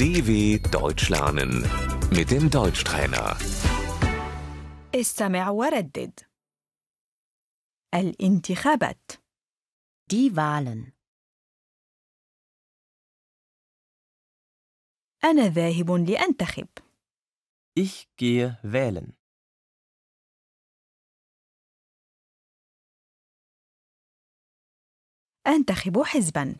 DW Deutsch lernen mit dem Deutschtrainer. استمع وردد الانتخابات Die Wahlen. أنا ذاهب لأنتخب Ich gehe wählen. أنتخب حزبا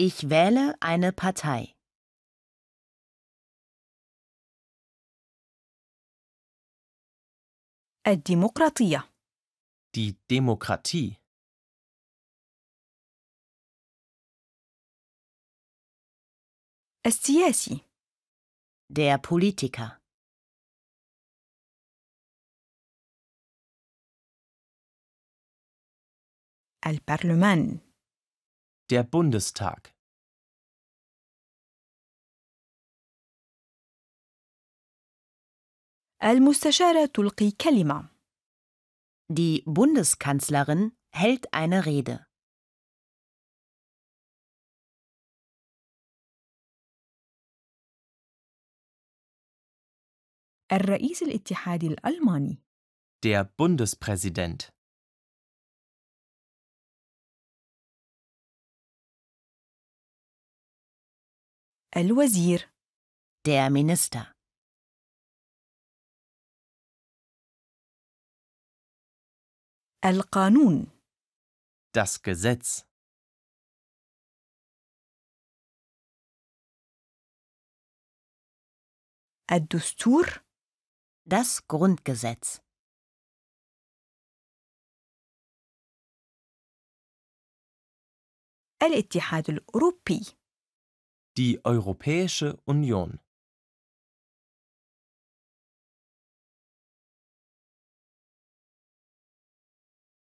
Ich wähle eine Partei. الديمقراطية Die Demokratie. السياسي Der Politiker. البرلمان Der Bundestag. المستشارة تلقي كلمة Die Bundeskanzlerin hält eine Rede. الرئيس الاتحادي الألماني Der Bundespräsident. الوزير Der Minister. القانون Das Gesetz. الدستور Das Grundgesetz. الاتحاد الأوروبي Die Europäische Union.